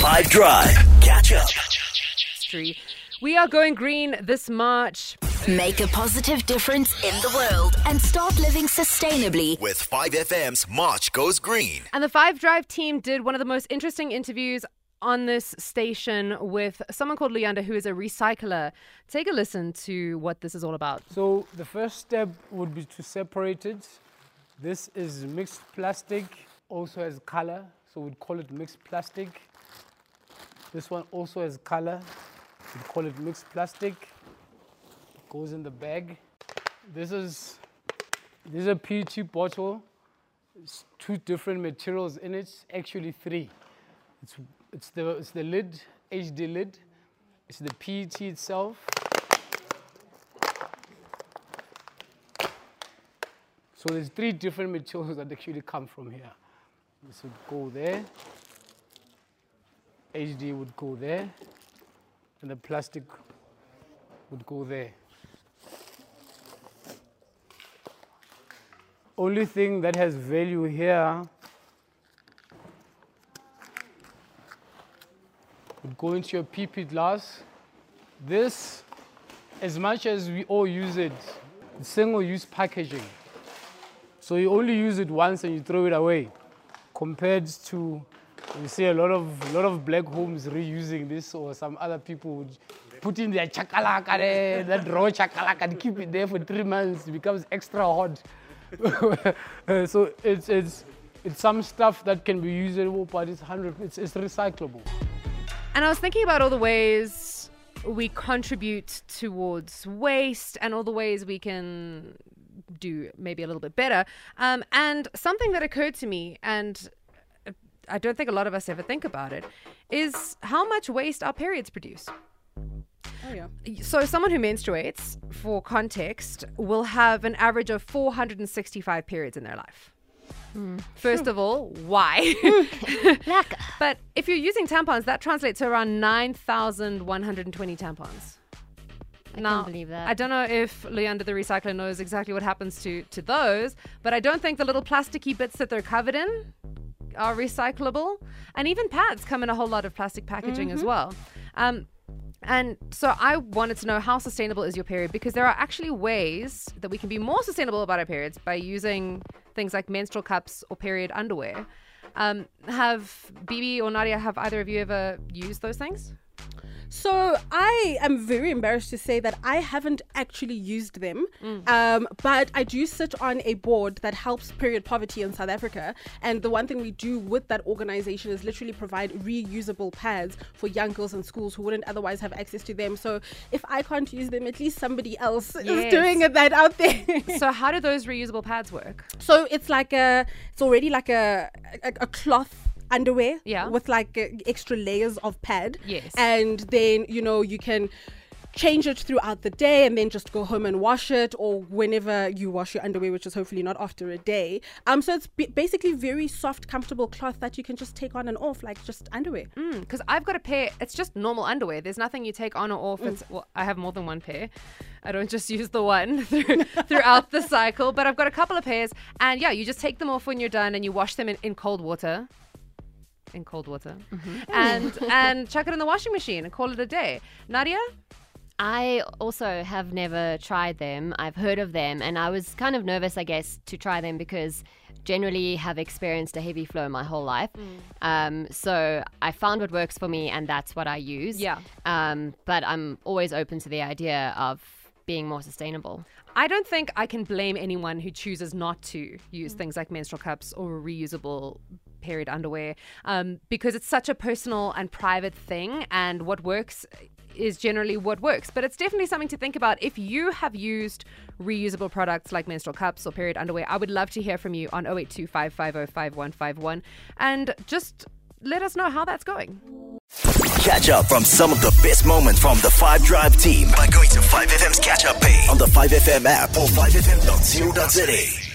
5 Drive. Catch up. We are going green this March. Make a positive difference in the world and start living sustainably. With 5FM's March Goes Green. And the Five Drive team did one of the most interesting interviews on this station with someone called Luyanda, who is a recycler. Take a listen to what this is all about. So the first step would be to separate it. This is mixed plastic, also has color, so we'd call it mixed plastic. This one also has color, we'd call it mixed plastic. Goes in the bag. This is this is a PET bottle. It's two different materials in it, actually three. It's it's the it's the lid, HD lid. It's the PET itself. So there's three different materials that actually come from here. This would go there. HD would go there. And the plastic would go there. Only thing that has value here would go into your PP glass. This, as much as we all use it, single use packaging. So you only use it once and you throw it away. Compared to, you see a lot of lot of black homes reusing this, or some other people would put in their chakalaka there, that raw chakalaka, and keep it there for three months. It becomes extra hot. Uh, so it's it's it's some stuff that can be usable, but it's hundred. It's, it's recyclable. And I was thinking about all the ways we contribute towards waste and all the ways we can do maybe a little bit better. Um, and something that occurred to me, and I don't think a lot of us ever think about it, is how much waste our periods produce. Oh, yeah. So, someone who menstruates, for context, will have an average of 465 periods in their life. Hmm. First of all, why? Hmm. but if you're using tampons, that translates to around 9,120 tampons. I Now, can't believe that. I don't know if Luyanda the recycler knows exactly what happens to, to those, but I don't think the little plasticky bits that they're covered in are recyclable. And even pads come in a whole lot of plastic packaging Mm-hmm. as well. Um, and so I wanted to know how sustainable is your period because there are actually ways that we can be more sustainable about our periods by using things like menstrual cups or period underwear. Um, have Bibi or Nadia, have either of you ever used those things? So I am very embarrassed to say that I haven't actually used them, Mm. um, but I do sit on a board that helps period poverty in South Africa. And the one thing we do with that organization is literally provide reusable pads for young girls in schools who wouldn't otherwise have access to them. So if I can't use them, at least somebody else Yes. is doing it that out there. so how do those reusable pads work? So it's like a, it's already like a, a, a cloth underwear Yeah. with like uh, extra layers of pad. Yes. And then, you know, you can change it throughout the day and then just go home and wash it or whenever you wash your underwear, which is hopefully not after a day. Um, so it's b- basically very soft, comfortable cloth that you can just take on and off like just underwear. Because I've got a pair, it's just normal underwear. There's nothing you take on or off. Mm. It's, well, I have more than one pair. I don't just use the one through, throughout the cycle, but I've got a couple of pairs. And yeah, you just take them off when you're done and you wash them in, in cold water. In cold water, and and chuck it in the washing machine and call it a day. Nadia, I also have never tried them. I've heard of them, and I was kind of nervous, I guess, to try them because generally have experienced a heavy flow my whole life. Um, so I found what works for me, and that's what I use. Yeah. Um, but I'm always open to the idea of being more sustainable. I don't think I can blame anyone who chooses not to use things like menstrual cups or reusable period underwear um, because it's such a personal and private thing, and what works is generally what works. But it's definitely something to think about. If you have used reusable products like menstrual cups or period underwear, I would love to hear from you on 082 550 and just let us know how that's going. Catch up from some of the best moments from the 5 Drive team by going to 5FM's catch up page on the 5FM app or 5FM.co.za.